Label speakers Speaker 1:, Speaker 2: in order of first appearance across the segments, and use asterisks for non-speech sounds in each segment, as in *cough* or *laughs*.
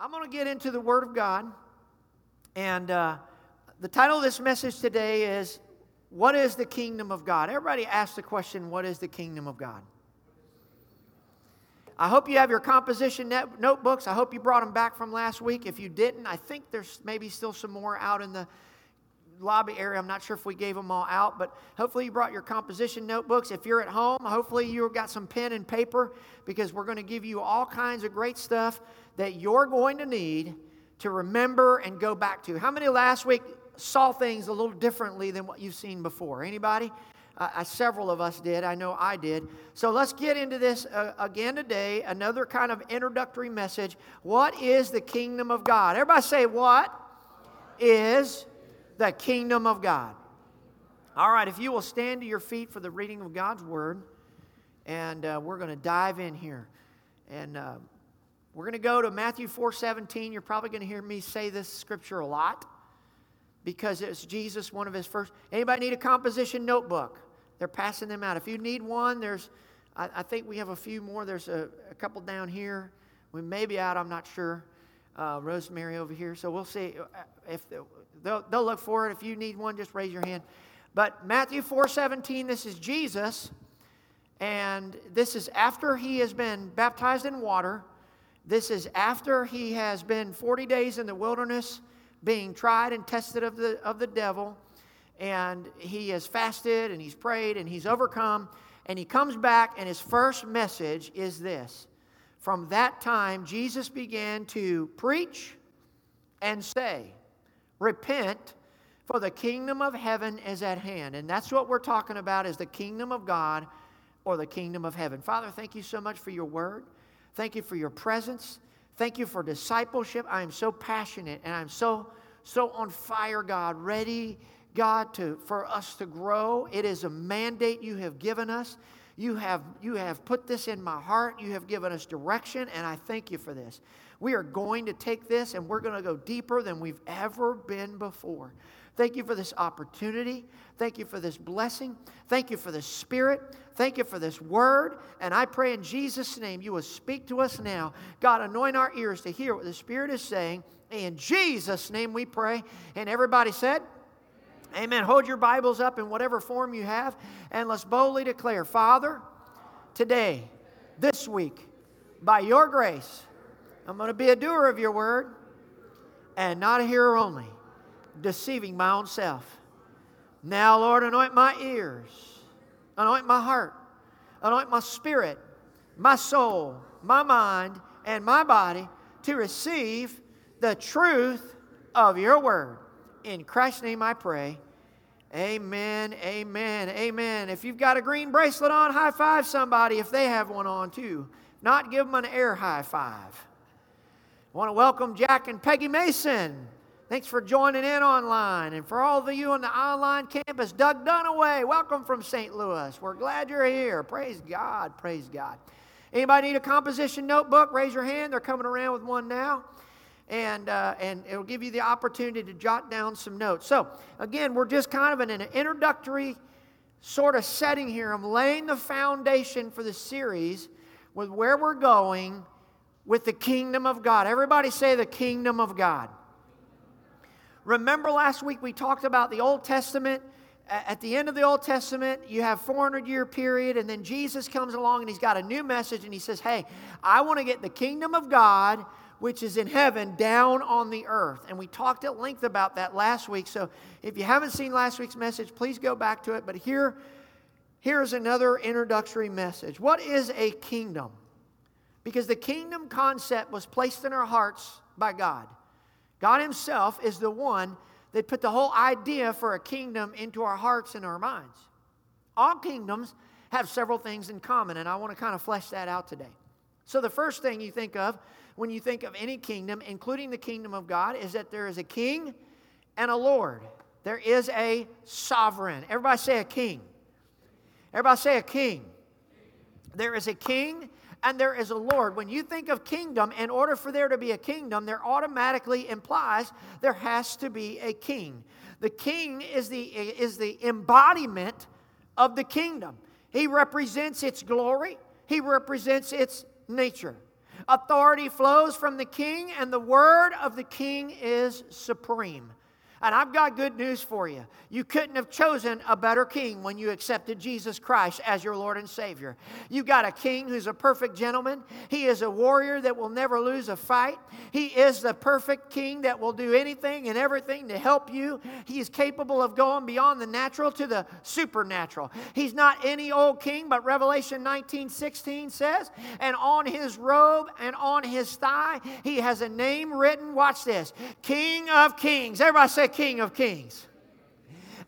Speaker 1: I'm going to get into the Word of God. And uh, the title of this message today is What is the Kingdom of God? Everybody ask the question, What is the Kingdom of God? I hope you have your composition net- notebooks. I hope you brought them back from last week. If you didn't, I think there's maybe still some more out in the lobby area. I'm not sure if we gave them all out, but hopefully you brought your composition notebooks. If you're at home, hopefully you've got some pen and paper because we're going to give you all kinds of great stuff that you're going to need to remember and go back to. How many last week saw things a little differently than what you've seen before? Anybody? Uh, several of us did. I know I did. So let's get into this uh, again today. Another kind of introductory message. What is the kingdom of God? Everybody say, What is the kingdom of God. All right, if you will stand to your feet for the reading of God's word, and uh, we're going to dive in here. And uh, we're going to go to Matthew 4 17. You're probably going to hear me say this scripture a lot because it's Jesus, one of his first. Anybody need a composition notebook? They're passing them out. If you need one, there's, I, I think we have a few more. There's a, a couple down here. We may be out, I'm not sure. Uh, Rosemary over here. So we'll see uh, if They'll, they'll look for it. If you need one, just raise your hand. But Matthew 4 17, this is Jesus. And this is after he has been baptized in water. This is after he has been 40 days in the wilderness being tried and tested of the, of the devil. And he has fasted and he's prayed and he's overcome. And he comes back, and his first message is this From that time, Jesus began to preach and say, Repent, for the kingdom of heaven is at hand. And that's what we're talking about is the kingdom of God or the kingdom of heaven. Father, thank you so much for your word. Thank you for your presence. Thank you for discipleship. I am so passionate and I'm so so on fire, God, ready, God, to for us to grow. It is a mandate you have given us. You have you have put this in my heart. You have given us direction, and I thank you for this. We are going to take this and we're going to go deeper than we've ever been before. Thank you for this opportunity. Thank you for this blessing. Thank you for the Spirit. Thank you for this word. And I pray in Jesus' name you will speak to us now. God, anoint our ears to hear what the Spirit is saying. In Jesus' name we pray. And everybody said, Amen. Hold your Bibles up in whatever form you have, and let's boldly declare Father, today, this week, by your grace, I'm going to be a doer of your word and not a hearer only, deceiving my own self. Now, Lord, anoint my ears, anoint my heart, anoint my spirit, my soul, my mind, and my body to receive the truth of your word. In Christ's name I pray. Amen, amen, amen. If you've got a green bracelet on, high five somebody if they have one on too. Not give them an air high five. I want to welcome Jack and Peggy Mason. Thanks for joining in online. And for all of you on the online campus, Doug Dunaway, welcome from St. Louis. We're glad you're here. Praise God. Praise God. Anybody need a composition notebook? Raise your hand. They're coming around with one now. And, uh, and it'll give you the opportunity to jot down some notes. So, again, we're just kind of in an introductory sort of setting here. I'm laying the foundation for the series with where we're going with the kingdom of God. Everybody say the kingdom of God. Remember last week we talked about the Old Testament. At the end of the Old Testament, you have 400 year period, and then Jesus comes along and he's got a new message, and he says, Hey, I want to get the kingdom of God, which is in heaven, down on the earth. And we talked at length about that last week. So if you haven't seen last week's message, please go back to it. But here, here's another introductory message. What is a kingdom? Because the kingdom concept was placed in our hearts by God. God Himself is the one that put the whole idea for a kingdom into our hearts and our minds. All kingdoms have several things in common, and I want to kind of flesh that out today. So, the first thing you think of when you think of any kingdom, including the kingdom of God, is that there is a king and a Lord. There is a sovereign. Everybody say a king. Everybody say a king. There is a king and there is a Lord. When you think of kingdom, in order for there to be a kingdom, there automatically implies there has to be a king. The king is the, is the embodiment of the kingdom. He represents its glory, he represents its nature. Authority flows from the king, and the word of the king is supreme. And I've got good news for you. You couldn't have chosen a better king when you accepted Jesus Christ as your Lord and Savior. You've got a king who's a perfect gentleman. He is a warrior that will never lose a fight. He is the perfect king that will do anything and everything to help you. He is capable of going beyond the natural to the supernatural. He's not any old king, but Revelation 19 16 says, and on his robe and on his thigh, he has a name written. Watch this King of Kings. Everybody say, King of Kings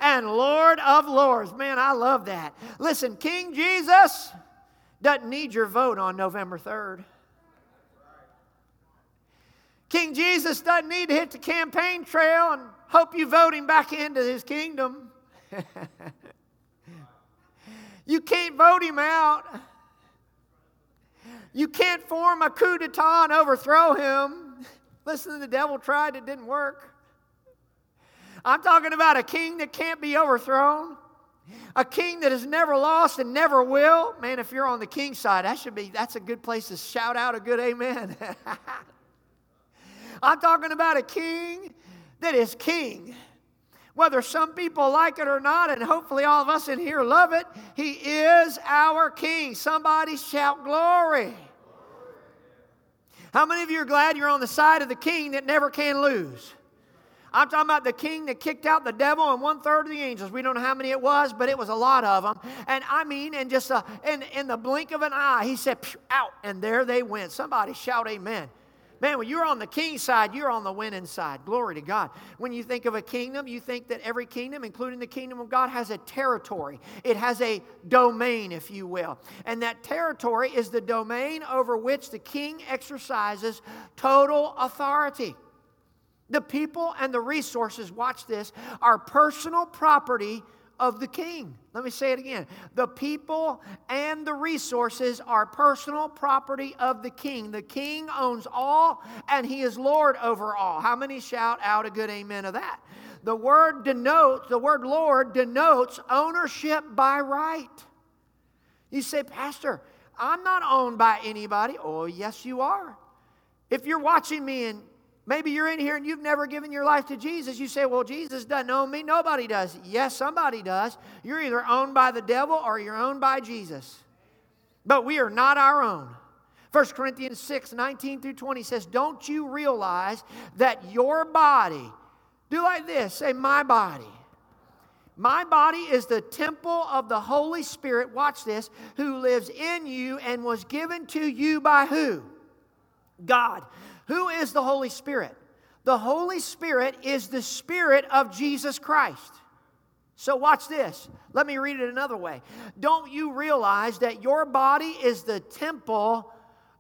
Speaker 1: and Lord of Lords. Man, I love that. Listen, King Jesus doesn't need your vote on November 3rd. King Jesus doesn't need to hit the campaign trail and hope you vote him back into his kingdom. *laughs* you can't vote him out. You can't form a coup d'etat and overthrow him. *laughs* Listen, the devil tried, it didn't work. I'm talking about a king that can't be overthrown. A king that has never lost and never will. Man, if you're on the king side, that should be that's a good place to shout out a good amen. *laughs* I'm talking about a king that is king. Whether some people like it or not, and hopefully all of us in here love it, he is our king. Somebody shout glory. How many of you are glad you're on the side of the king that never can lose? I'm talking about the king that kicked out the devil and one third of the angels. We don't know how many it was, but it was a lot of them. And I mean, in just a, in, in the blink of an eye, he said, out, and there they went. Somebody shout amen. Man, when you're on the king's side, you're on the winning side. Glory to God. When you think of a kingdom, you think that every kingdom, including the kingdom of God, has a territory. It has a domain, if you will. And that territory is the domain over which the king exercises total authority. The people and the resources, watch this, are personal property of the king. Let me say it again. The people and the resources are personal property of the king. The king owns all and he is Lord over all. How many shout out a good amen of that? The word denotes, the word Lord denotes ownership by right. You say, Pastor, I'm not owned by anybody. Oh, yes, you are. If you're watching me and Maybe you're in here and you've never given your life to Jesus. You say, Well, Jesus doesn't own me. Nobody does. Yes, somebody does. You're either owned by the devil or you're owned by Jesus. But we are not our own. 1 Corinthians 6 19 through 20 says, Don't you realize that your body, do like this, say, My body. My body is the temple of the Holy Spirit, watch this, who lives in you and was given to you by who? God. Who is the Holy Spirit? The Holy Spirit is the Spirit of Jesus Christ. So, watch this. Let me read it another way. Don't you realize that your body is the temple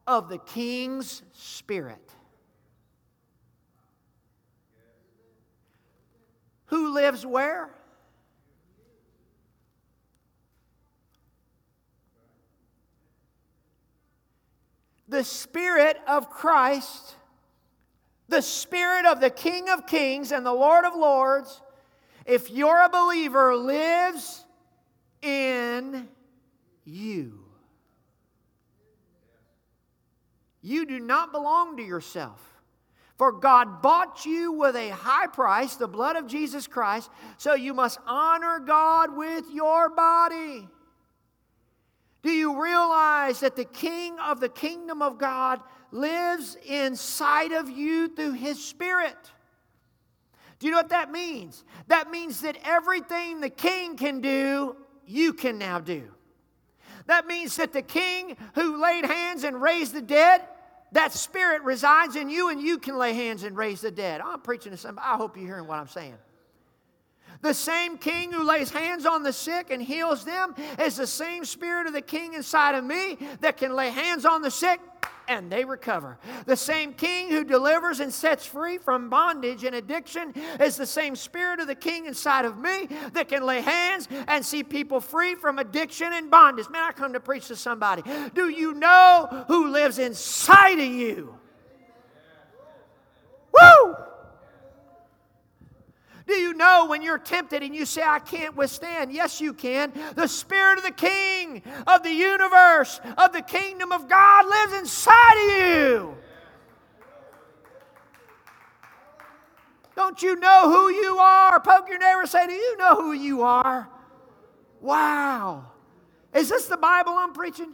Speaker 1: of the King's Spirit? Who lives where? The Spirit of Christ the Spirit of the King of Kings and the Lord of Lords, if you're a believer, lives in you. You do not belong to yourself. For God bought you with a high price, the blood of Jesus Christ, so you must honor God with your body. Do you realize that the King of the kingdom of God lives inside of you through His Spirit. Do you know what that means? That means that everything the king can do, you can now do. That means that the king who laid hands and raised the dead, that spirit resides in you and you can lay hands and raise the dead. I'm preaching to somebody. I hope you're hearing what I'm saying. The same king who lays hands on the sick and heals them is the same spirit of the king inside of me that can lay hands on the sick and they recover. The same king who delivers and sets free from bondage and addiction is the same spirit of the king inside of me that can lay hands and see people free from addiction and bondage. Man, I come to preach to somebody. Do you know who lives inside of you? Woo! Do you know when you're tempted and you say, I can't withstand? Yes, you can. The Spirit of the King of the universe, of the kingdom of God, lives inside of you. Don't you know who you are? Poke your neighbor say, Do you know who you are? Wow. Is this the Bible I'm preaching?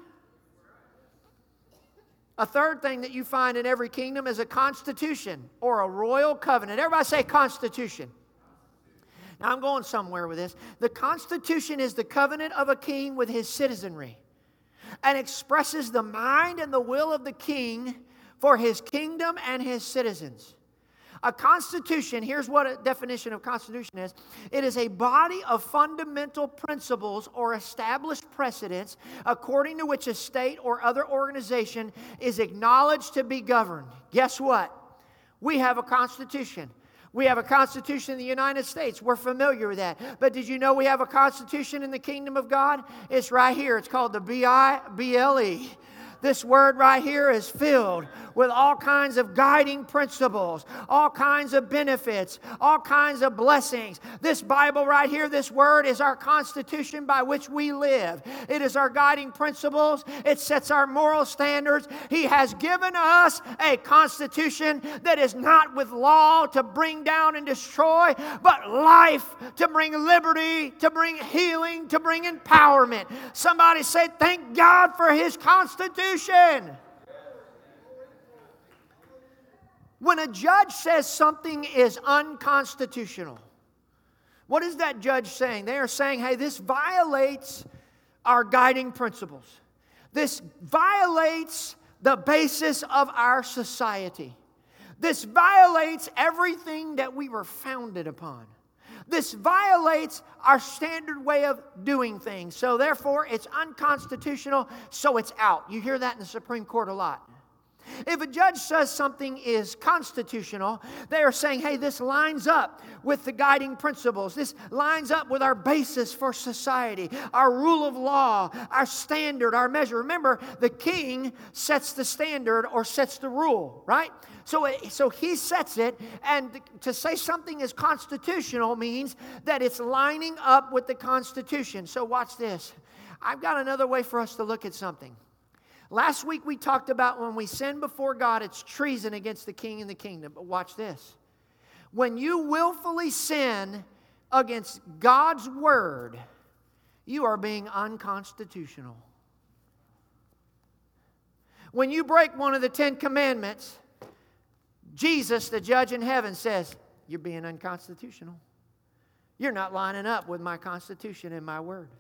Speaker 1: A third thing that you find in every kingdom is a constitution or a royal covenant. Everybody say constitution. Now I'm going somewhere with this. The constitution is the covenant of a king with his citizenry and expresses the mind and the will of the king for his kingdom and his citizens. A constitution, here's what a definition of constitution is it is a body of fundamental principles or established precedents according to which a state or other organization is acknowledged to be governed. Guess what? We have a constitution. We have a constitution in the United States. We're familiar with that. But did you know we have a constitution in the kingdom of God? It's right here. It's called the B I B L E. This word right here is filled with all kinds of guiding principles, all kinds of benefits, all kinds of blessings. This Bible right here, this word is our constitution by which we live. It is our guiding principles, it sets our moral standards. He has given us a constitution that is not with law to bring down and destroy, but life to bring liberty, to bring healing, to bring empowerment. Somebody say, Thank God for His constitution. When a judge says something is unconstitutional, what is that judge saying? They are saying, hey, this violates our guiding principles. This violates the basis of our society. This violates everything that we were founded upon. This violates our standard way of doing things. So, therefore, it's unconstitutional, so it's out. You hear that in the Supreme Court a lot. If a judge says something is constitutional, they are saying, hey, this lines up with the guiding principles. This lines up with our basis for society, our rule of law, our standard, our measure. Remember, the king sets the standard or sets the rule, right? So, so he sets it, and to say something is constitutional means that it's lining up with the Constitution. So, watch this. I've got another way for us to look at something. Last week we talked about when we sin before God, it's treason against the king and the kingdom. But watch this. When you willfully sin against God's word, you are being unconstitutional. When you break one of the Ten Commandments, Jesus, the judge in heaven, says, You're being unconstitutional. You're not lining up with my constitution and my word.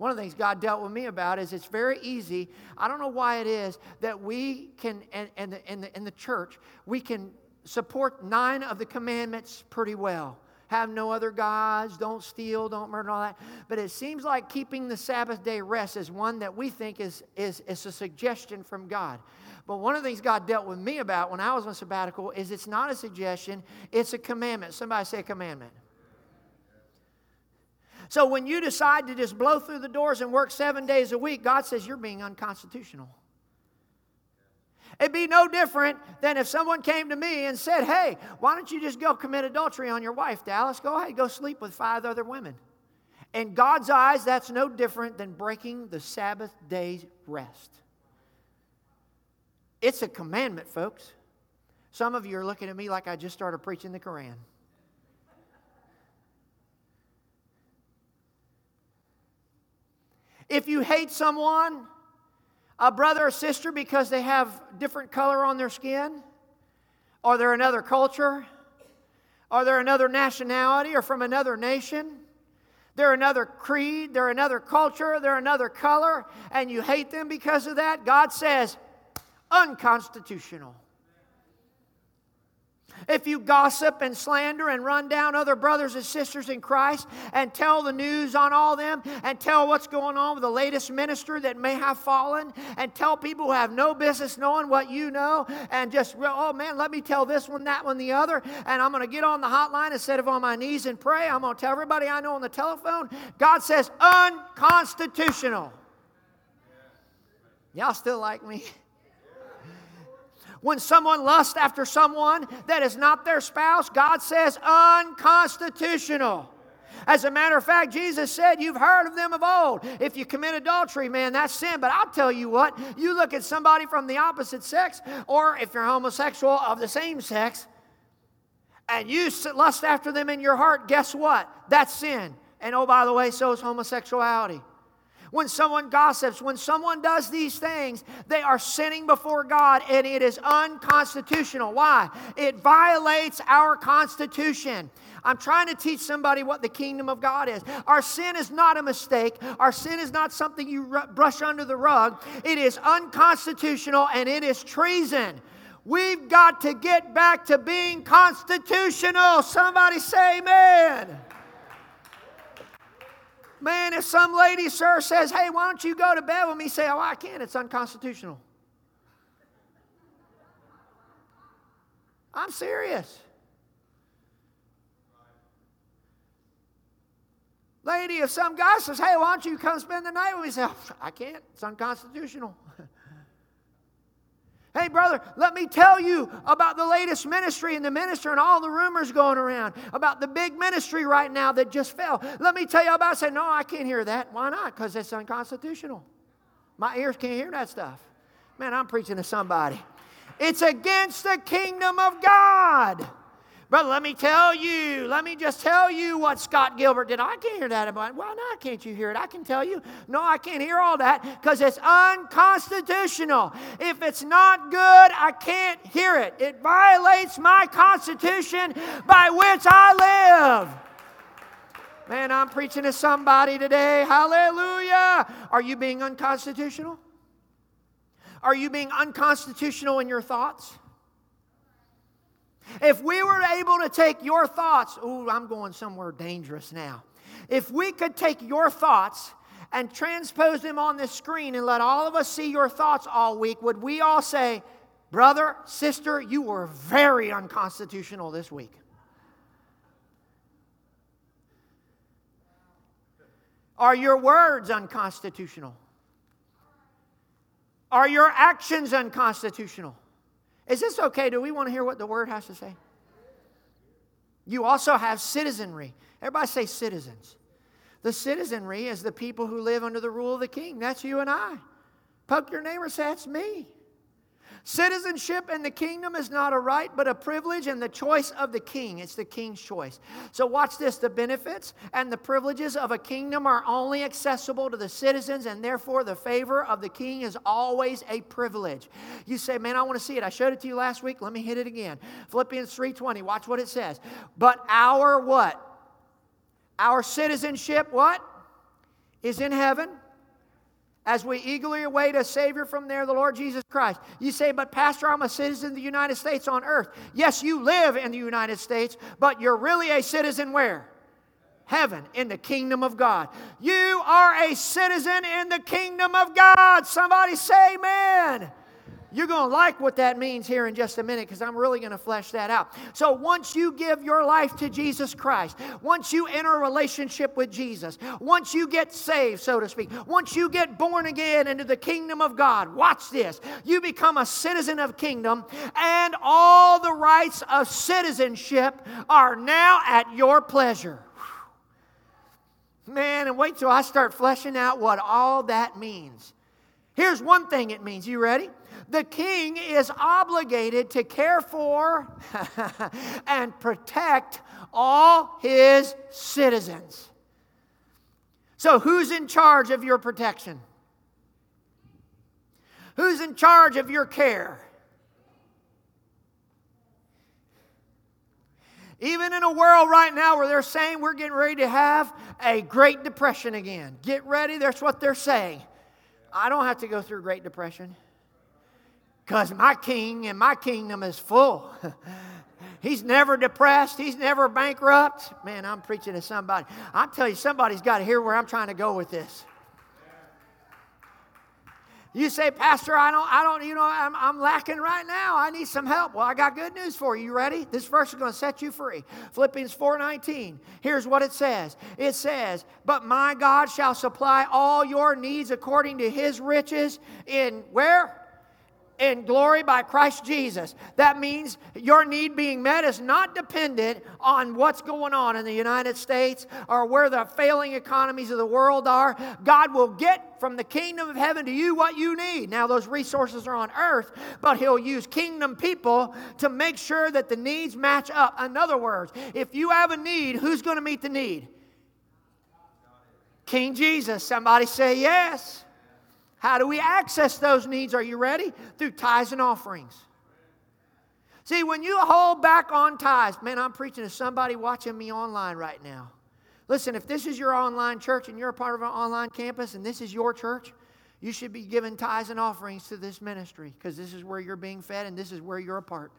Speaker 1: One of the things God dealt with me about is it's very easy. I don't know why it is that we can, and, and, the, and, the, the church, we can support nine of the commandments pretty well. Have no other gods, don't steal, don't murder, all that. But it seems like keeping the Sabbath day rest is one that we think is, is, is a suggestion from God. But one of the things God dealt with me about when I was on sabbatical is it's not a suggestion, it's a commandment. Somebody say commandment. So when you decide to just blow through the doors and work seven days a week, God says you're being unconstitutional. It'd be no different than if someone came to me and said, Hey, why don't you just go commit adultery on your wife, Dallas? Go ahead, go sleep with five other women. In God's eyes, that's no different than breaking the Sabbath day's rest. It's a commandment, folks. Some of you are looking at me like I just started preaching the Koran. If you hate someone, a brother or sister, because they have different color on their skin, or they're another culture, or they're another nationality, or from another nation, they're another creed, they're another culture, they're another color, and you hate them because of that, God says, unconstitutional. If you gossip and slander and run down other brothers and sisters in Christ and tell the news on all them and tell what's going on with the latest minister that may have fallen and tell people who have no business knowing what you know and just, oh man, let me tell this one, that one, the other, and I'm going to get on the hotline instead of on my knees and pray. I'm going to tell everybody I know on the telephone. God says unconstitutional. Y'all still like me? *laughs* When someone lusts after someone that is not their spouse, God says unconstitutional. As a matter of fact, Jesus said, You've heard of them of old. If you commit adultery, man, that's sin. But I'll tell you what, you look at somebody from the opposite sex, or if you're homosexual of the same sex, and you lust after them in your heart, guess what? That's sin. And oh, by the way, so is homosexuality. When someone gossips, when someone does these things, they are sinning before God and it is unconstitutional. Why? It violates our Constitution. I'm trying to teach somebody what the kingdom of God is. Our sin is not a mistake. Our sin is not something you brush under the rug. It is unconstitutional and it is treason. We've got to get back to being constitutional. Somebody say amen. Man, if some lady, sir, says, hey, why don't you go to bed with me? Say, oh, I can't. It's unconstitutional. I'm serious. Lady, if some guy says, hey, why don't you come spend the night with me? Say, oh, I can't. It's unconstitutional. Hey, brother, let me tell you about the latest ministry and the minister and all the rumors going around about the big ministry right now that just fell. Let me tell you about it. Say, no, I can't hear that. Why not? Because it's unconstitutional. My ears can't hear that stuff. Man, I'm preaching to somebody. It's against the kingdom of God. Brother, let me tell you, let me just tell you what Scott Gilbert did. I can't hear that about. Why not? Can't you hear it? I can tell you. No, I can't hear all that because it's unconstitutional. If it's not good, I can't hear it. It violates my constitution by which I live. Man, I'm preaching to somebody today. Hallelujah. Are you being unconstitutional? Are you being unconstitutional in your thoughts? If we were able to take your thoughts, oh, I'm going somewhere dangerous now. If we could take your thoughts and transpose them on this screen and let all of us see your thoughts all week, would we all say, Brother, sister, you were very unconstitutional this week? Are your words unconstitutional? Are your actions unconstitutional? Is this okay? Do we want to hear what the word has to say? You also have citizenry. Everybody say citizens. The citizenry is the people who live under the rule of the king. That's you and I. Poke your neighbor, say, That's me. Citizenship in the kingdom is not a right, but a privilege and the choice of the king. It's the king's choice. So, watch this the benefits and the privileges of a kingdom are only accessible to the citizens, and therefore the favor of the king is always a privilege. You say, Man, I want to see it. I showed it to you last week. Let me hit it again. Philippians 3:20. Watch what it says. But our what? Our citizenship, what? Is in heaven as we eagerly await a Savior from there, the Lord Jesus Christ. You say, but Pastor, I'm a citizen of the United States on earth. Yes, you live in the United States, but you're really a citizen where? Heaven, in the kingdom of God. You are a citizen in the kingdom of God. Somebody say, Amen. You're going to like what that means here in just a minute because I'm really going to flesh that out. So, once you give your life to Jesus Christ, once you enter a relationship with Jesus, once you get saved, so to speak, once you get born again into the kingdom of God, watch this. You become a citizen of kingdom, and all the rights of citizenship are now at your pleasure. Man, and wait till I start fleshing out what all that means. Here's one thing it means. You ready? The king is obligated to care for *laughs* and protect all his citizens. So, who's in charge of your protection? Who's in charge of your care? Even in a world right now where they're saying we're getting ready to have a Great Depression again. Get ready, that's what they're saying. I don't have to go through Great Depression because my king and my kingdom is full. *laughs* He's never depressed. He's never bankrupt. Man, I'm preaching to somebody. I tell you, somebody's got to hear where I'm trying to go with this. You say, Pastor, I don't, I don't, you know, I'm, I'm lacking right now. I need some help. Well, I got good news for you. You ready? This verse is going to set you free. Philippians 4:19. Here's what it says. It says, "But my God shall supply all your needs according to his riches in where? In glory by Christ Jesus. That means your need being met is not dependent on what's going on in the United States or where the failing economies of the world are. God will get from the kingdom of heaven to you what you need. Now, those resources are on earth, but He'll use kingdom people to make sure that the needs match up. In other words, if you have a need, who's going to meet the need? King Jesus. Somebody say yes. How do we access those needs? Are you ready? Through tithes and offerings. See, when you hold back on tithes, man, I'm preaching to somebody watching me online right now. Listen, if this is your online church and you're a part of an online campus and this is your church, you should be giving tithes and offerings to this ministry because this is where you're being fed and this is where you're a part.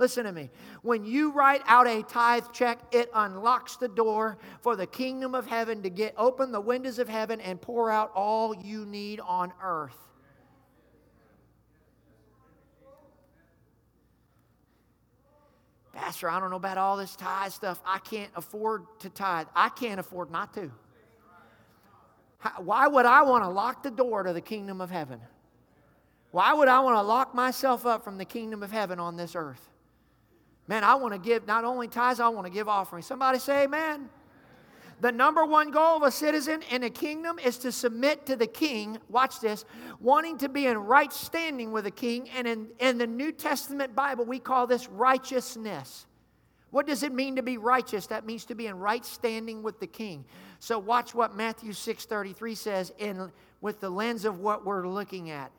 Speaker 1: Listen to me. When you write out a tithe check, it unlocks the door for the kingdom of heaven to get open the windows of heaven and pour out all you need on earth. Pastor, I don't know about all this tithe stuff. I can't afford to tithe. I can't afford not to. Why would I want to lock the door to the kingdom of heaven? Why would I want to lock myself up from the kingdom of heaven on this earth? Man, I want to give not only tithes, I want to give offerings. Somebody say amen. The number one goal of a citizen in a kingdom is to submit to the king. Watch this, wanting to be in right standing with the king. And in, in the New Testament Bible, we call this righteousness. What does it mean to be righteous? That means to be in right standing with the king. So watch what Matthew 6:33 says in with the lens of what we're looking at.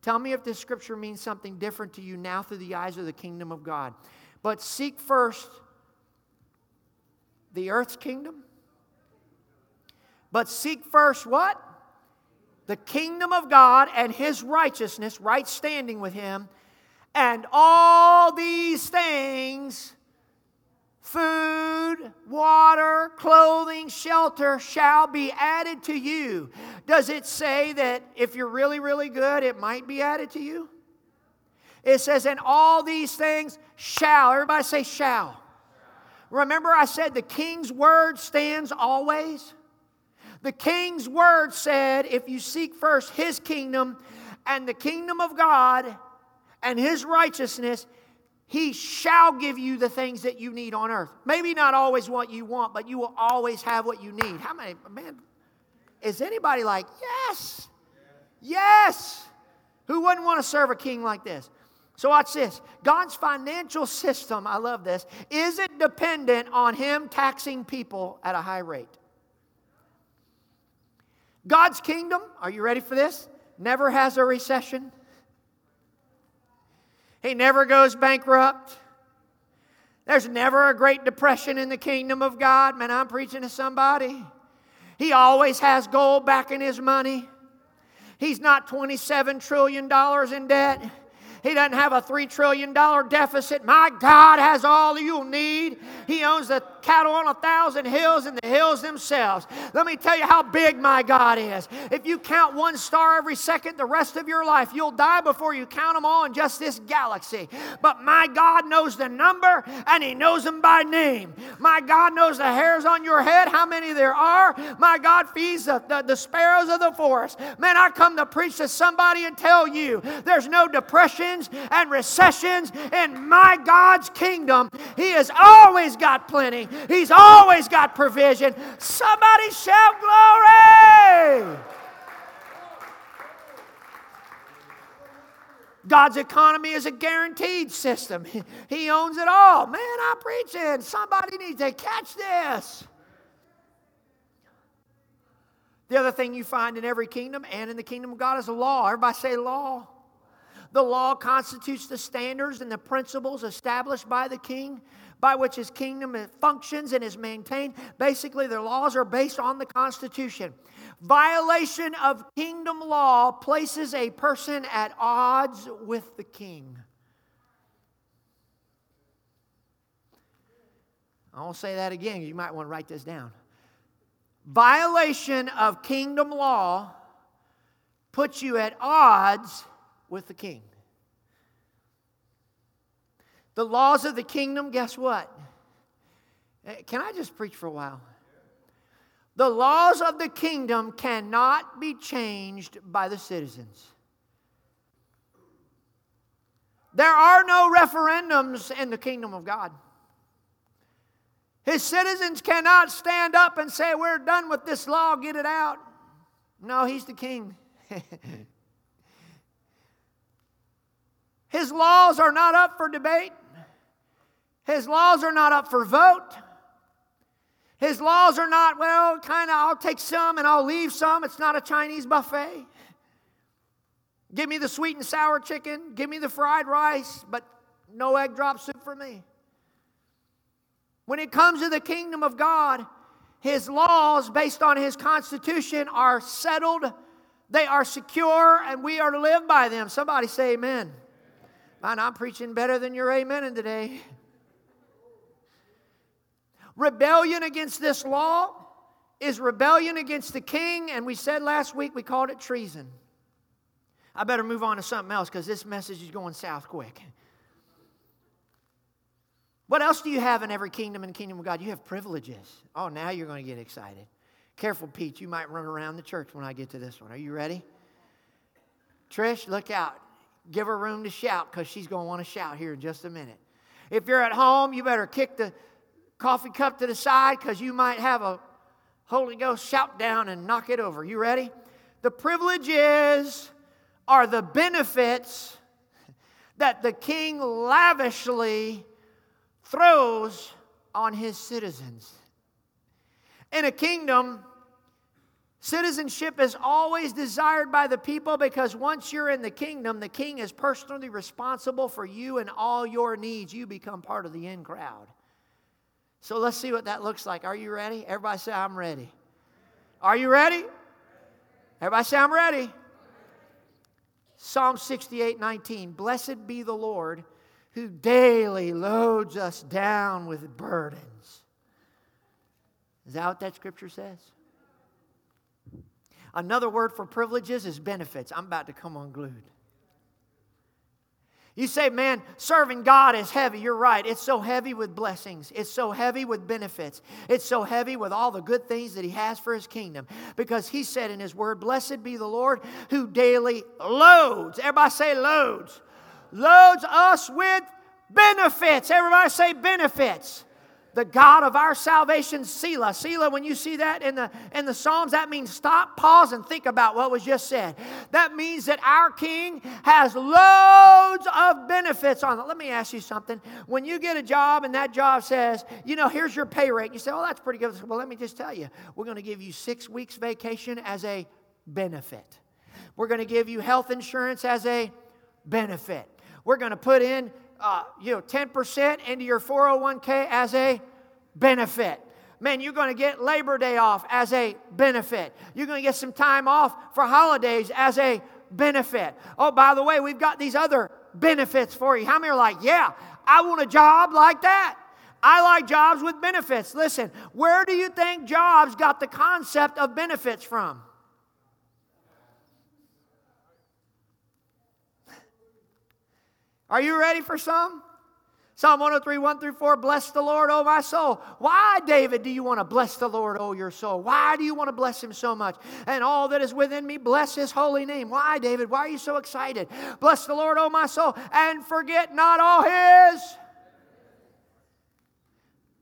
Speaker 1: Tell me if this scripture means something different to you now through the eyes of the kingdom of God. But seek first the earth's kingdom. But seek first what? The kingdom of God and his righteousness, right standing with him. And all these things food, water, clothing, shelter shall be added to you. Does it say that if you're really, really good, it might be added to you? It says, and all these things shall. Everybody say, shall. Remember, I said the king's word stands always? The king's word said, if you seek first his kingdom and the kingdom of God and his righteousness, he shall give you the things that you need on earth. Maybe not always what you want, but you will always have what you need. How many, man, is anybody like, yes, yes? Who wouldn't want to serve a king like this? So, watch this God's financial system, I love this, isn't dependent on Him taxing people at a high rate. God's kingdom, are you ready for this? Never has a recession. He never goes bankrupt. There's never a Great Depression in the kingdom of God. Man, I'm preaching to somebody. He always has gold backing his money. He's not $27 trillion in debt. He doesn't have a $3 trillion deficit. My God has all you'll need. He owns the cattle on a thousand hills and the hills themselves. Let me tell you how big my God is. If you count one star every second the rest of your life, you'll die before you count them all in just this galaxy. But my God knows the number and He knows them by name. My God knows the hairs on your head, how many there are. My God feeds the, the, the sparrows of the forest. Man, I come to preach to somebody and tell you there's no and recessions in my God's kingdom. He has always got plenty. He's always got provision. Somebody shout glory! God's economy is a guaranteed system. He owns it all. Man, I'm preaching. Somebody needs to catch this. The other thing you find in every kingdom and in the kingdom of God is a law. Everybody say law. The law constitutes the standards and the principles established by the king by which his kingdom functions and is maintained. Basically, the laws are based on the Constitution. Violation of kingdom law places a person at odds with the king. I won't say that again. You might want to write this down. Violation of kingdom law puts you at odds with the king. The laws of the kingdom, guess what? Eh, can I just preach for a while? The laws of the kingdom cannot be changed by the citizens. There are no referendums in the kingdom of God. His citizens cannot stand up and say, We're done with this law, get it out. No, he's the king. *laughs* His laws are not up for debate. His laws are not up for vote. His laws are not, well, kind of, I'll take some and I'll leave some. It's not a Chinese buffet. Give me the sweet and sour chicken. Give me the fried rice, but no egg drop soup for me. When it comes to the kingdom of God, his laws, based on his constitution, are settled, they are secure, and we are to live by them. Somebody say amen. Man, I'm preaching better than your amen today. Rebellion against this law is rebellion against the king, and we said last week we called it treason. I better move on to something else because this message is going south quick. What else do you have in every kingdom and kingdom of God? You have privileges. Oh, now you're going to get excited. Careful, Pete. You might run around the church when I get to this one. Are you ready? Trish, look out. Give her room to shout because she's going to want to shout here in just a minute. If you're at home, you better kick the coffee cup to the side because you might have a Holy Ghost shout down and knock it over. You ready? The privileges are the benefits that the king lavishly throws on his citizens. In a kingdom, citizenship is always desired by the people because once you're in the kingdom, the king is personally responsible for you and all your needs. You become part of the in crowd. So let's see what that looks like. Are you ready? Everybody say, I'm ready. Are you ready? Everybody say, I'm ready. Psalm 68 19. Blessed be the Lord who daily loads us down with burdens. Is that what that scripture says? Another word for privileges is benefits. I'm about to come unglued. You say, man, serving God is heavy. You're right. It's so heavy with blessings. It's so heavy with benefits. It's so heavy with all the good things that He has for His kingdom. Because He said in His word, Blessed be the Lord who daily loads. Everybody say loads. Loads us with benefits. Everybody say benefits the God of our salvation, Selah. Selah, when you see that in the, in the Psalms, that means stop, pause, and think about what was just said. That means that our King has loads of benefits on it. Let me ask you something. When you get a job and that job says, you know, here's your pay rate, you say, oh, that's pretty good. Well, let me just tell you, we're going to give you six weeks vacation as a benefit. We're going to give you health insurance as a benefit. We're going to put in uh, you know, 10% into your 401k as a benefit. Man, you're going to get Labor Day off as a benefit. You're going to get some time off for holidays as a benefit. Oh, by the way, we've got these other benefits for you. How many are like, yeah, I want a job like that? I like jobs with benefits. Listen, where do you think jobs got the concept of benefits from? Are you ready for some? Psalm 103, 1 through 4, bless the Lord, oh my soul. Why, David, do you want to bless the Lord, oh your soul? Why do you want to bless him so much? And all that is within me, bless his holy name. Why, David? Why are you so excited? Bless the Lord, oh my soul, and forget not all his.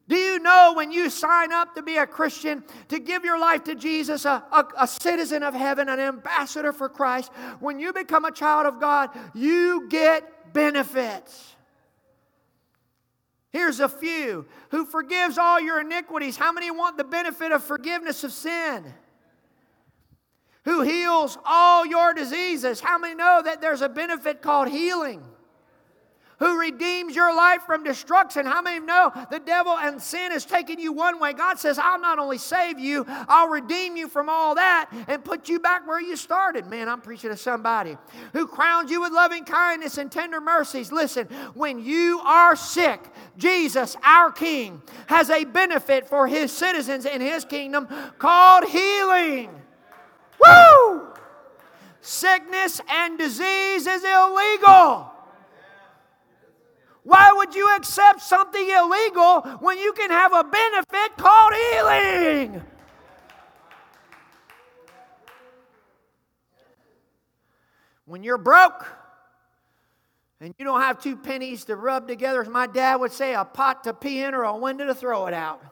Speaker 1: Do you know when you sign up to be a Christian, to give your life to Jesus, a, a, a, citizen of heaven, an ambassador for Christ, when you become a child of God, you get benefits. Here's a few who forgives all your iniquities. How many want the benefit of forgiveness of sin? Who heals all your diseases. How many know that there's a benefit called healing? Who redeems your life from destruction. How many know the devil and sin is taking you one way? God says, I'll not only save you, I'll redeem you from all that and put you back where you started. Man, I'm preaching to somebody who crowns you with loving kindness and tender mercies. Listen, when you are sick, Jesus, our King, has a benefit for his citizens in his kingdom called healing. Woo! Sickness and disease is illegal. Why would you accept something illegal when you can have a benefit called healing? When you're broke And you don't have two pennies to rub together, as my dad would say, a pot to pee in or a window to throw it out.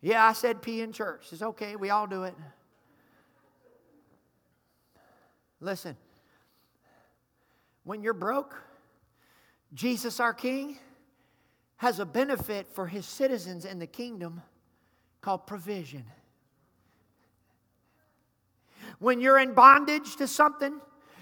Speaker 1: Yeah, I said pee in church. It's okay, we all do it. Listen, when you're broke, Jesus, our King, has a benefit for his citizens in the kingdom called provision. When you're in bondage to something,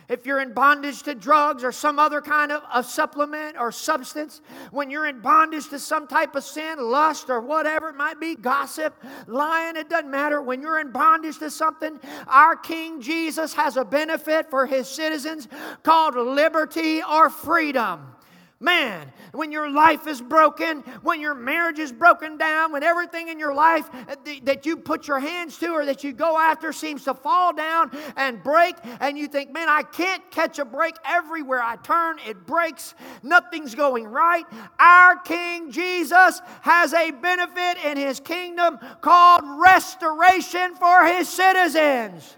Speaker 1: if you're in bondage to drugs or some other kind of a supplement or substance, when you're in bondage to some type of sin, lust or whatever it might be, gossip, lying, it doesn't matter. When you're in bondage to something, our King Jesus has a benefit for his citizens called liberty or freedom. Man, when your life is broken, when your marriage is broken down, when everything in your life uh, that you put your hands to or that you go after seems to fall down and break, and you think, man, I can't catch a break everywhere I turn, it breaks, nothing's going right. Our King Jesus has a benefit in his kingdom called restoration for his citizens.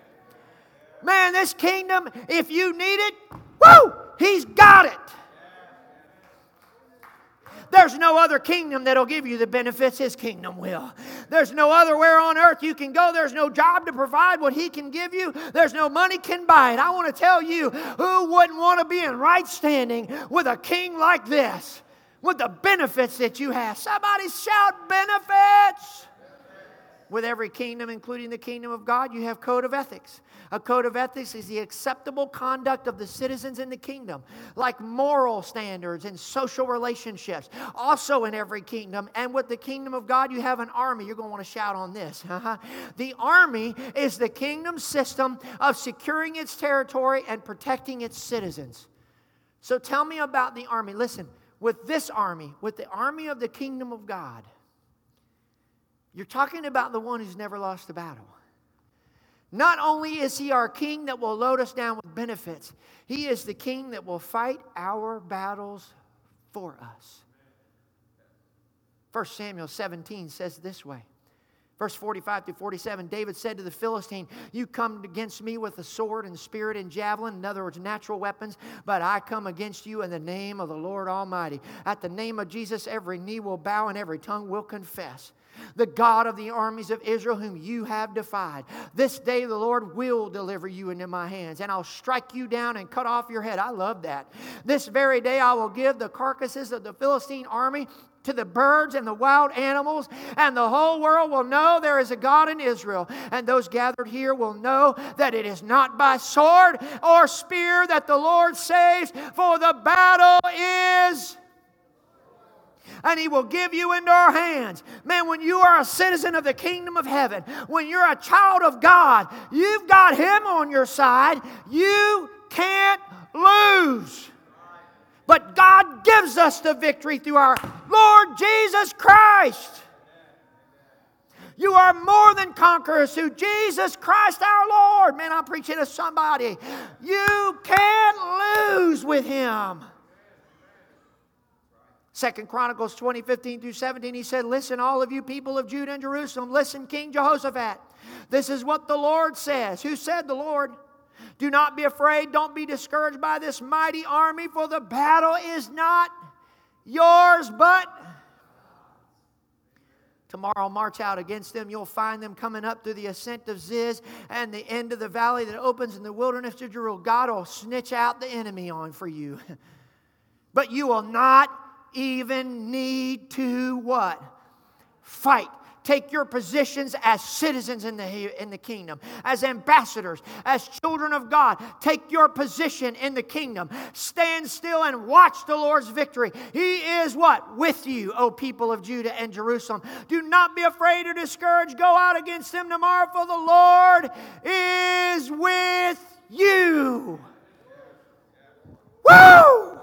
Speaker 1: Man, this kingdom, if you need it, whoo, he's got it. There's no other kingdom that'll give you the benefits His kingdom will. There's no other where on earth you can go. There's no job to provide what He can give you. There's no money can buy it. I want to tell you who wouldn't want to be in right standing with a king like this, with the benefits that you have. Somebody shout benefits. With every kingdom, including the kingdom of God, you have code of ethics. A code of ethics is the acceptable conduct of the citizens in the kingdom, like moral standards and social relationships. Also, in every kingdom, and with the kingdom of God, you have an army. You're going to want to shout on this. *laughs* Uh-huh. the army is the kingdom system of securing its territory and protecting its citizens. So, tell me about the army. Listen, with this army, with the army of the kingdom of God, you're talking about the one who's never lost a battle. Not only is he our king that will load us down with benefits, he is the king that will fight our battles for us. 1 Samuel 17 says this way. Verse 45 to 47 David said to the Philistine, You come against me with a sword and spirit and javelin, in other words, natural weapons, but I come against you in the name of the Lord Almighty. At the name of Jesus, every knee will bow and every tongue will confess the God of the armies of Israel, whom you have defied. This day the Lord will deliver you into my hands, and I'll strike you down and cut off your head. I love that. This very day I will give the carcasses of the Philistine army to the birds and the wild animals, and the whole world will know there is a God in Israel. And those gathered here will know that it is not by sword or spear that the Lord saves, for the battle is and He will give you into our hands. Man, when you are a citizen of the kingdom of heaven, when you're a child of God, you've got Him on your side. You can't lose. But God gives us the victory through our Lord Jesus Christ. You are more than conquerors through Jesus Christ our Lord. Man, I'm preaching to somebody. You can't lose with Him. Second Chronicles 20, 15 through 17, he said, Listen, all of you people of Judah and Jerusalem, listen, King Jehoshaphat. This is what the Lord says. Who said the Lord? Do not be afraid, don't be discouraged by this mighty army, for the battle is not yours, but Tomorrow, march out against them. You'll find them coming up through the ascent of Ziz and the end of the valley that opens in the wilderness of Jeruel. God will snitch out the enemy on for you. *laughs* but you will not even need to what? Fight. Take your positions as citizens in the, in the kingdom, as ambassadors, as children of God. Take your position in the kingdom. Stand still and watch the Lord's victory. He is what? With you, O people of Judah and Jerusalem. Do not be afraid or discouraged. Go out against them tomorrow, for the Lord is with you. Woo!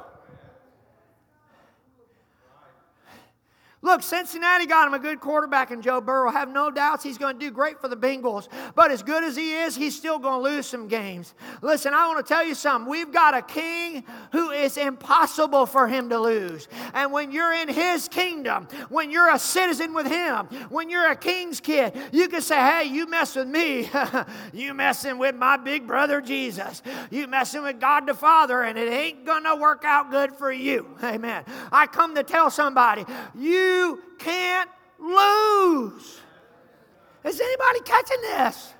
Speaker 1: Look, Cincinnati got him a good quarterback in Joe Burrow. Have no doubts he's going to do great for the Bengals. But as good as he is, he's still going to lose some games. Listen, I want to tell you something. We've got a king who is impossible for him to lose. And when you're in His kingdom, when you're a citizen with Him, when you're a king's kid, you can say, hey, you mess with me. *laughs* you messing with my big brother Jesus. You messing with God the Father, and it ain't going to work out good for you. *laughs* Amen. I come to tell somebody, you can't lose. Is anybody catching this?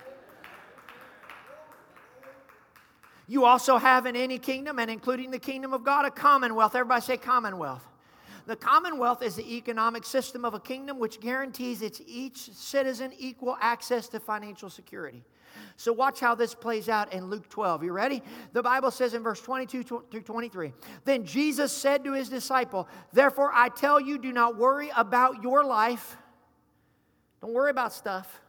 Speaker 1: You also have in any kingdom, and including the kingdom of God, a commonwealth. Everybody say commonwealth. The commonwealth is the economic system of a kingdom which guarantees its each citizen equal access to financial security. So watch how this plays out in Luke 12. You ready? The Bible says in verse 22 through 23. Then Jesus said to his disciple, Therefore I tell you, do not worry about your life. Don't worry about stuff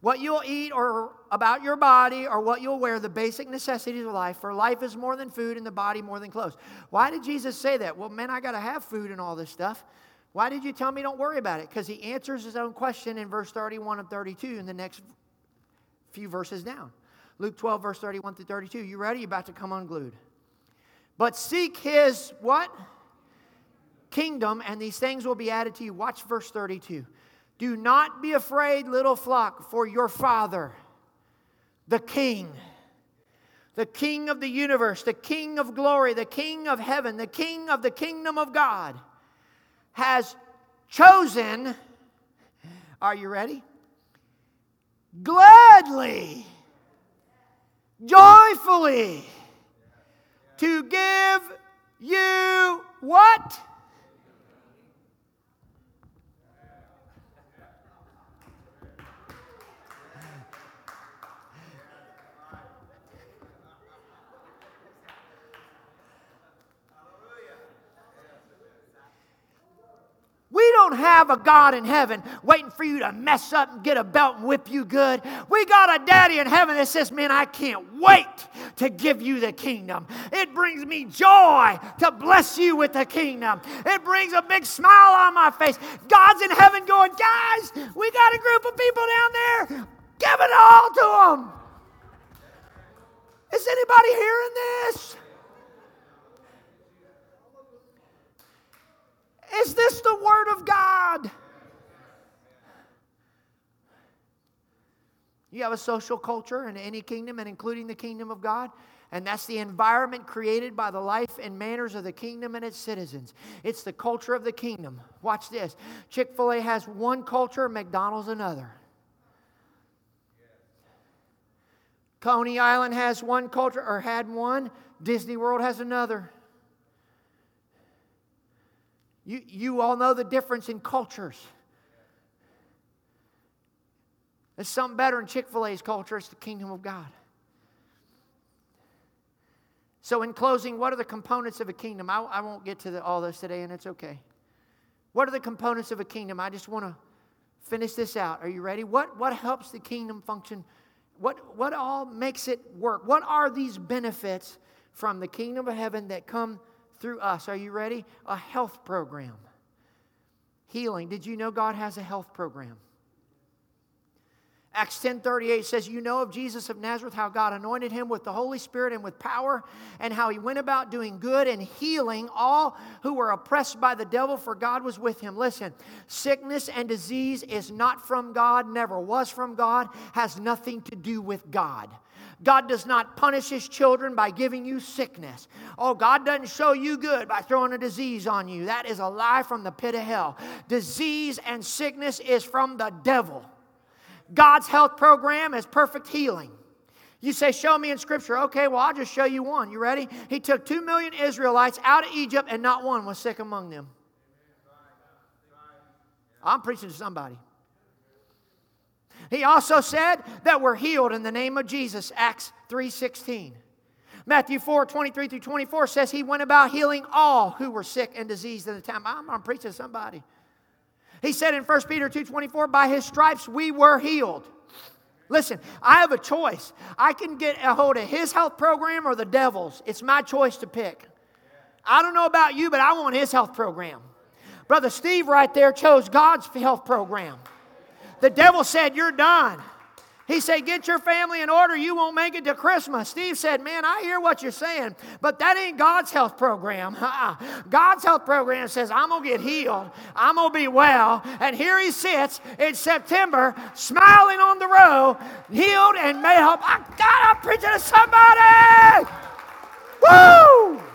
Speaker 1: what you'll eat or about your body or what you'll wear, the basic necessities of life. For life is more than food and the body more than clothes. Why did Jesus say that? Well, man, I got to have food and all this stuff. Why did you tell me don't worry about it? Because he answers his own question in verse 31 and 32 in the next few verses down. Luke 12, verse 31 to 32. You ready? You're about to come unglued. But seek his what? Kingdom, and these things will be added to you. Watch verse 32. Do not be afraid, little flock, for your Father, the King, the King of the universe, the King of glory, the King of heaven, the King of the kingdom of God, has chosen, are you ready? Gladly, joyfully, to give you what? We don't have a God in heaven waiting for you to mess up and get a belt and whip you good. We got a daddy in heaven that says, Man, I can't wait to give you the kingdom. It brings me joy to bless you with the kingdom. It brings a big smile on my face. God's in heaven going, Guys, we got a group of people down there. Give it all to them. Is anybody hearing this? Is this the Word of God? You have a social culture in any kingdom, and including the kingdom of God. And that's the environment created by the life and manners of the kingdom and its citizens. It's the culture of the kingdom. Watch this Chick fil A has one culture, McDonald's another. Coney Island has one culture, or had one, Disney World has another. You, you all know the difference in cultures. There's something better in Chick fil A's culture it's the kingdom of God. So, in closing, what are the components of a kingdom? I, I won't get to the, all this today, and it's okay. What are the components of a kingdom? I just want to finish this out. Are you ready? What, what helps the kingdom function? What, what all makes it work? What are these benefits from the kingdom of heaven that come through us. Are you ready? A health program. Healing. Did you know God has a health program? Acts 10:38 says, "You know of Jesus of Nazareth how God anointed him with the Holy Spirit and with power, and how he went about doing good and healing all who were oppressed by the devil, for God was with him." Listen, sickness and disease is not from God, never was from God, has nothing to do with God. God does not punish his children by giving you sickness. Oh, God doesn't show you good by throwing a disease on you. That is a lie from the pit of hell. Disease and sickness is from the devil. God's health program is perfect healing. You say, Show me in Scripture. Okay, well, I'll just show you one. You ready? He took two million Israelites out of Egypt, and not one was sick among them. I'm preaching to somebody. He also said that we're healed in the name of Jesus, Acts 3:16. Matthew 4, 23 through 24 says he went about healing all who were sick and diseased at the time. I'm, I'm preaching to somebody. He said in 1 Peter 2:24, by his stripes we were healed. Listen, I have a choice. I can get a hold of his health program or the devil's. It's my choice to pick. I don't know about you, but I want his health program. Brother Steve right there chose God's health program. The devil said, You're done. He said, Get your family in order. You won't make it to Christmas. Steve said, Man, I hear what you're saying, but that ain't God's health program. Uh-uh. God's health program says, I'm going to get healed. I'm going to be well. And here he sits in September, smiling on the row, healed and made hope. I got to preach to somebody. Woo!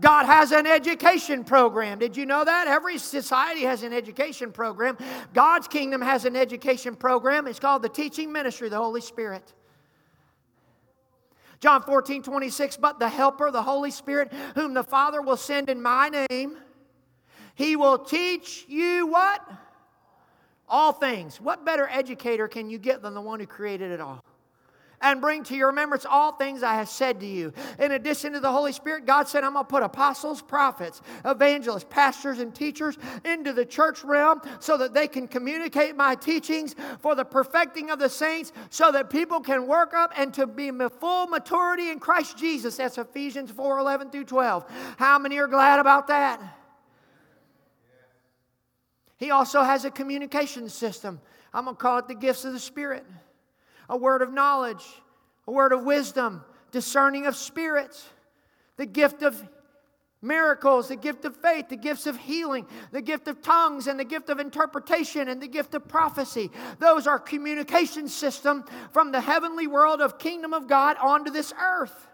Speaker 1: God has an education program. Did you know that? Every society has an education program. God's kingdom has an education program. It's called the teaching ministry, of the Holy Spirit. John 14, 26, but the Helper, the Holy Spirit, whom the Father will send in my name, he will teach you what? All things. What better educator can you get than the one who created it all? And bring to your remembrance all things I have said to you. In addition to the Holy Spirit, God said, I'm going to put apostles, prophets, evangelists, pastors, and teachers into the church realm so that they can communicate my teachings for the perfecting of the saints so that people can work up and to be full maturity in Christ Jesus. That's Ephesians 4 11 through 12. How many are glad about that? He also has a communication system. I'm going to call it the gifts of the Spirit a word of knowledge, a word of wisdom, discerning of spirits, the gift of miracles, the gift of faith, the gifts of healing, the gift of tongues, and the gift of interpretation, and the gift of prophecy. Those are communication system from the heavenly world of kingdom of God onto this earth.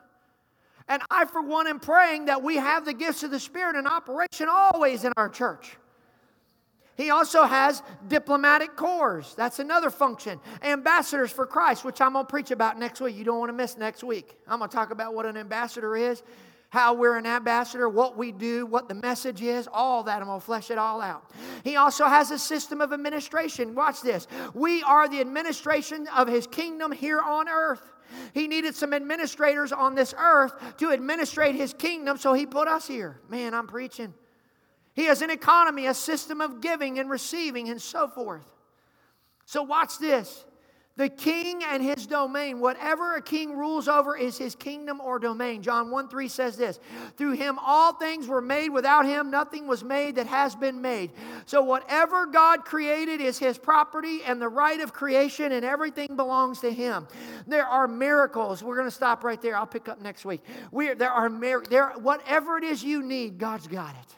Speaker 1: And I, for one, am praying that we have the gifts of the Spirit in operation always in our church. He also has diplomatic corps. That's another function. Ambassadors for Christ, which I'm going to preach about next week. You don't want to miss next week. I'm going to talk about what an ambassador is, how we're an ambassador, what we do, what the message is, all that. I'm going to flesh it all out. He also has a system of administration. Watch this. We are the administration of his kingdom here on earth. He needed some administrators on this earth to administrate his kingdom, so he put us here. Man, I'm preaching. He has an economy, a system of giving and receiving, and so forth. So, watch this. The king and his domain, whatever a king rules over, is his kingdom or domain. John 1 3 says this Through him all things were made, without him nothing was made that has been made. So, whatever God created is his property and the right of creation, and everything belongs to him. There are miracles. We're going to stop right there. I'll pick up next week. We, there are there, whatever it is you need, God's got it.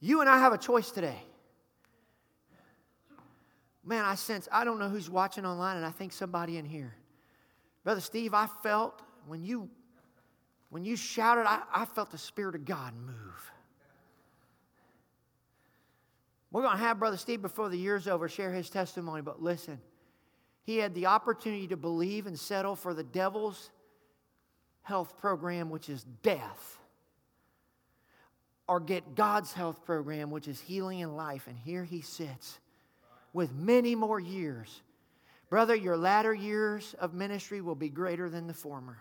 Speaker 1: You and I have a choice today. Man, I sense, I don't know who's watching online, and I think somebody in here. Brother Steve, I felt when you when you shouted, I, I felt the Spirit of God move. We're going to have Brother Steve before the year's over share his testimony, but listen, he had the opportunity to believe and settle for the devil's health program, which is death or get God's health program, which is healing and life. And here he sits with many more years. Brother, your latter years of ministry will be greater than the former.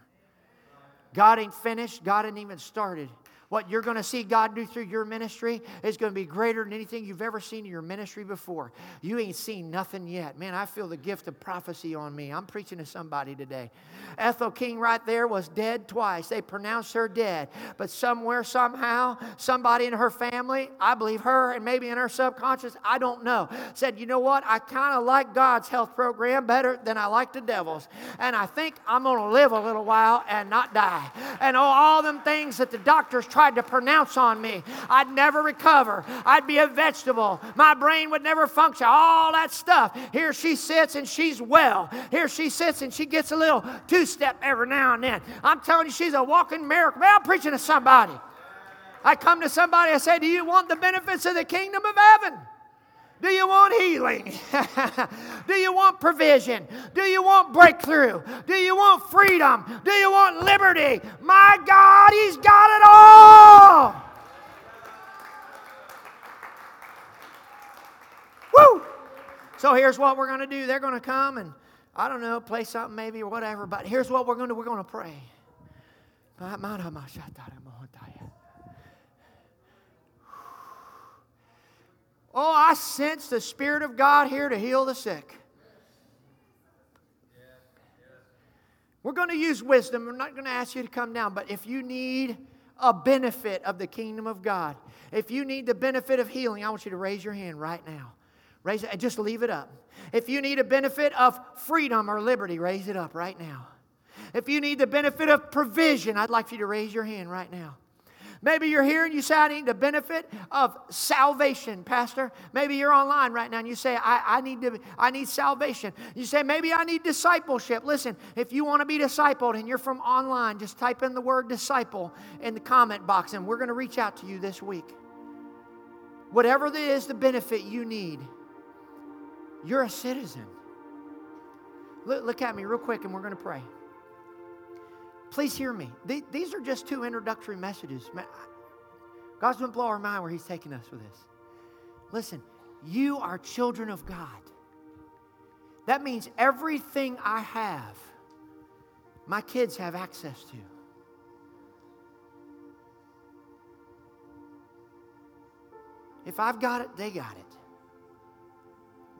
Speaker 1: God ain't finished, God ain't even started. What you're going to see God do through your ministry is going to be greater than anything you've ever seen in your ministry before. You ain't seen nothing yet. Man, I feel the gift of prophecy on me. I'm preaching to somebody today. Ethel King, right there, was dead twice. They pronounced her dead. But somewhere, somehow, somebody in her family, I believe her and maybe in her subconscious, I don't know, said, you know what? I kind of like God's health program better than I like the devil's. And I think I'm going to live a little while and not die. And all, all them things that the doctors try tried to pronounce on me. I'd never recover. I'd be a vegetable. My brain would never function. All that stuff. Here she sits and she's well. Here she sits and she gets a little two step every now and then. I'm telling you, she's a walking miracle. Man, I'm preaching to somebody. I come to somebody, I say, Do you want the benefits of the kingdom of heaven? Do you want healing? *laughs* Do you want provision? Do you want breakthrough? Do you want freedom? Do you want liberty? My God, He's got it all. Woo! So here's what we're going to do. They're going to come and, I don't know, play something maybe or whatever, but here's what we're going to do. We're going to pray. Oh, I sense the Spirit of God here to heal the sick. We're going to use wisdom. We're not going to ask you to come down, but if you need a benefit of the kingdom of God. If you need the benefit of healing, I want you to raise your hand right now. Raise it, just leave it up. If you need a benefit of freedom or liberty, raise it up right now. If you need the benefit of provision, I'd like you to raise your hand right now. Maybe you're here and you say, I need the benefit of salvation, Pastor. Maybe you're online right now and you say, I, I, need, to, I need salvation. You say, maybe I need discipleship. Listen, if you want to be discipled and you're from online, just type in the word disciple in the comment box and we're going to reach out to you this week. Whatever it is the benefit you need, you're a citizen. Look, look at me real quick and we're going to pray. Please hear me. These are just two introductory messages. God's going to blow our mind where He's taking us with this. Listen, you are children of God. That means everything I have, my kids have access to. If I've got it, they got it.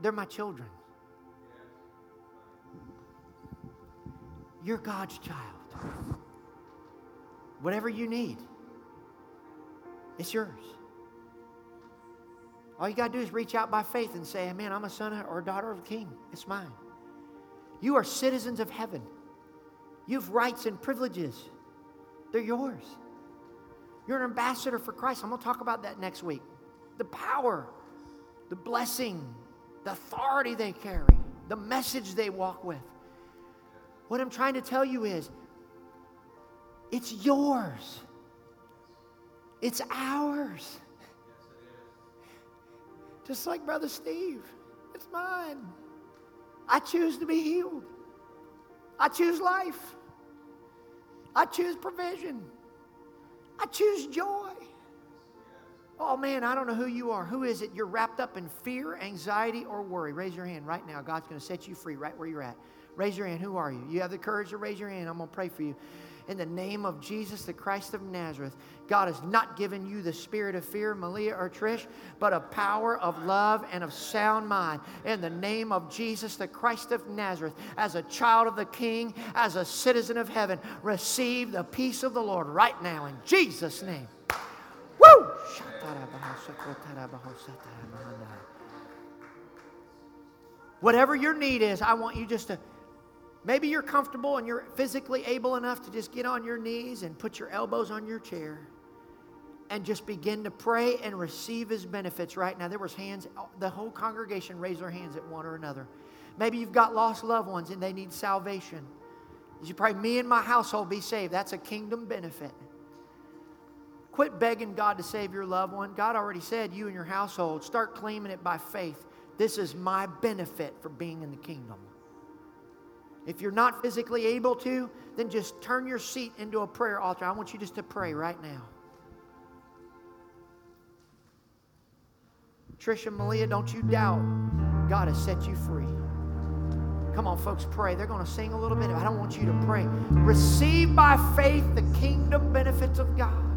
Speaker 1: They're my children. You're God's child. Whatever you need, it's yours. All you got to do is reach out by faith and say, Man, I'm a son or a daughter of a king. It's mine. You are citizens of heaven. You have rights and privileges, they're yours. You're an ambassador for Christ. I'm going to talk about that next week. The power, the blessing, the authority they carry, the message they walk with. What I'm trying to tell you is it's yours. It's ours. Just like Brother Steve, it's mine. I choose to be healed. I choose life. I choose provision. I choose joy. Oh man, I don't know who you are. Who is it? You're wrapped up in fear, anxiety, or worry. Raise your hand right now. God's going to set you free right where you're at. Raise your hand. Who are you? You have the courage to raise your hand. I'm going to pray for you in the name of Jesus, the Christ of Nazareth. God has not given you the spirit of fear, Malia or Trish, but a power, of love, and of sound mind. In the name of Jesus, the Christ of Nazareth, as a child of the King, as a citizen of heaven, receive the peace of the Lord right now in Jesus' name. Woo! Whatever your need is, I want you just to Maybe you're comfortable and you're physically able enough to just get on your knees and put your elbows on your chair and just begin to pray and receive his benefits right now. There was hands, the whole congregation raised their hands at one or another. Maybe you've got lost loved ones and they need salvation. You pray, me and my household be saved. That's a kingdom benefit. Quit begging God to save your loved one. God already said, you and your household, start claiming it by faith. This is my benefit for being in the kingdom. If you're not physically able to, then just turn your seat into a prayer altar. I want you just to pray right now. Trisha Malia, don't you doubt God has set you free. Come on, folks, pray. They're going to sing a little bit. I don't want you to pray. Receive by faith the kingdom benefits of God.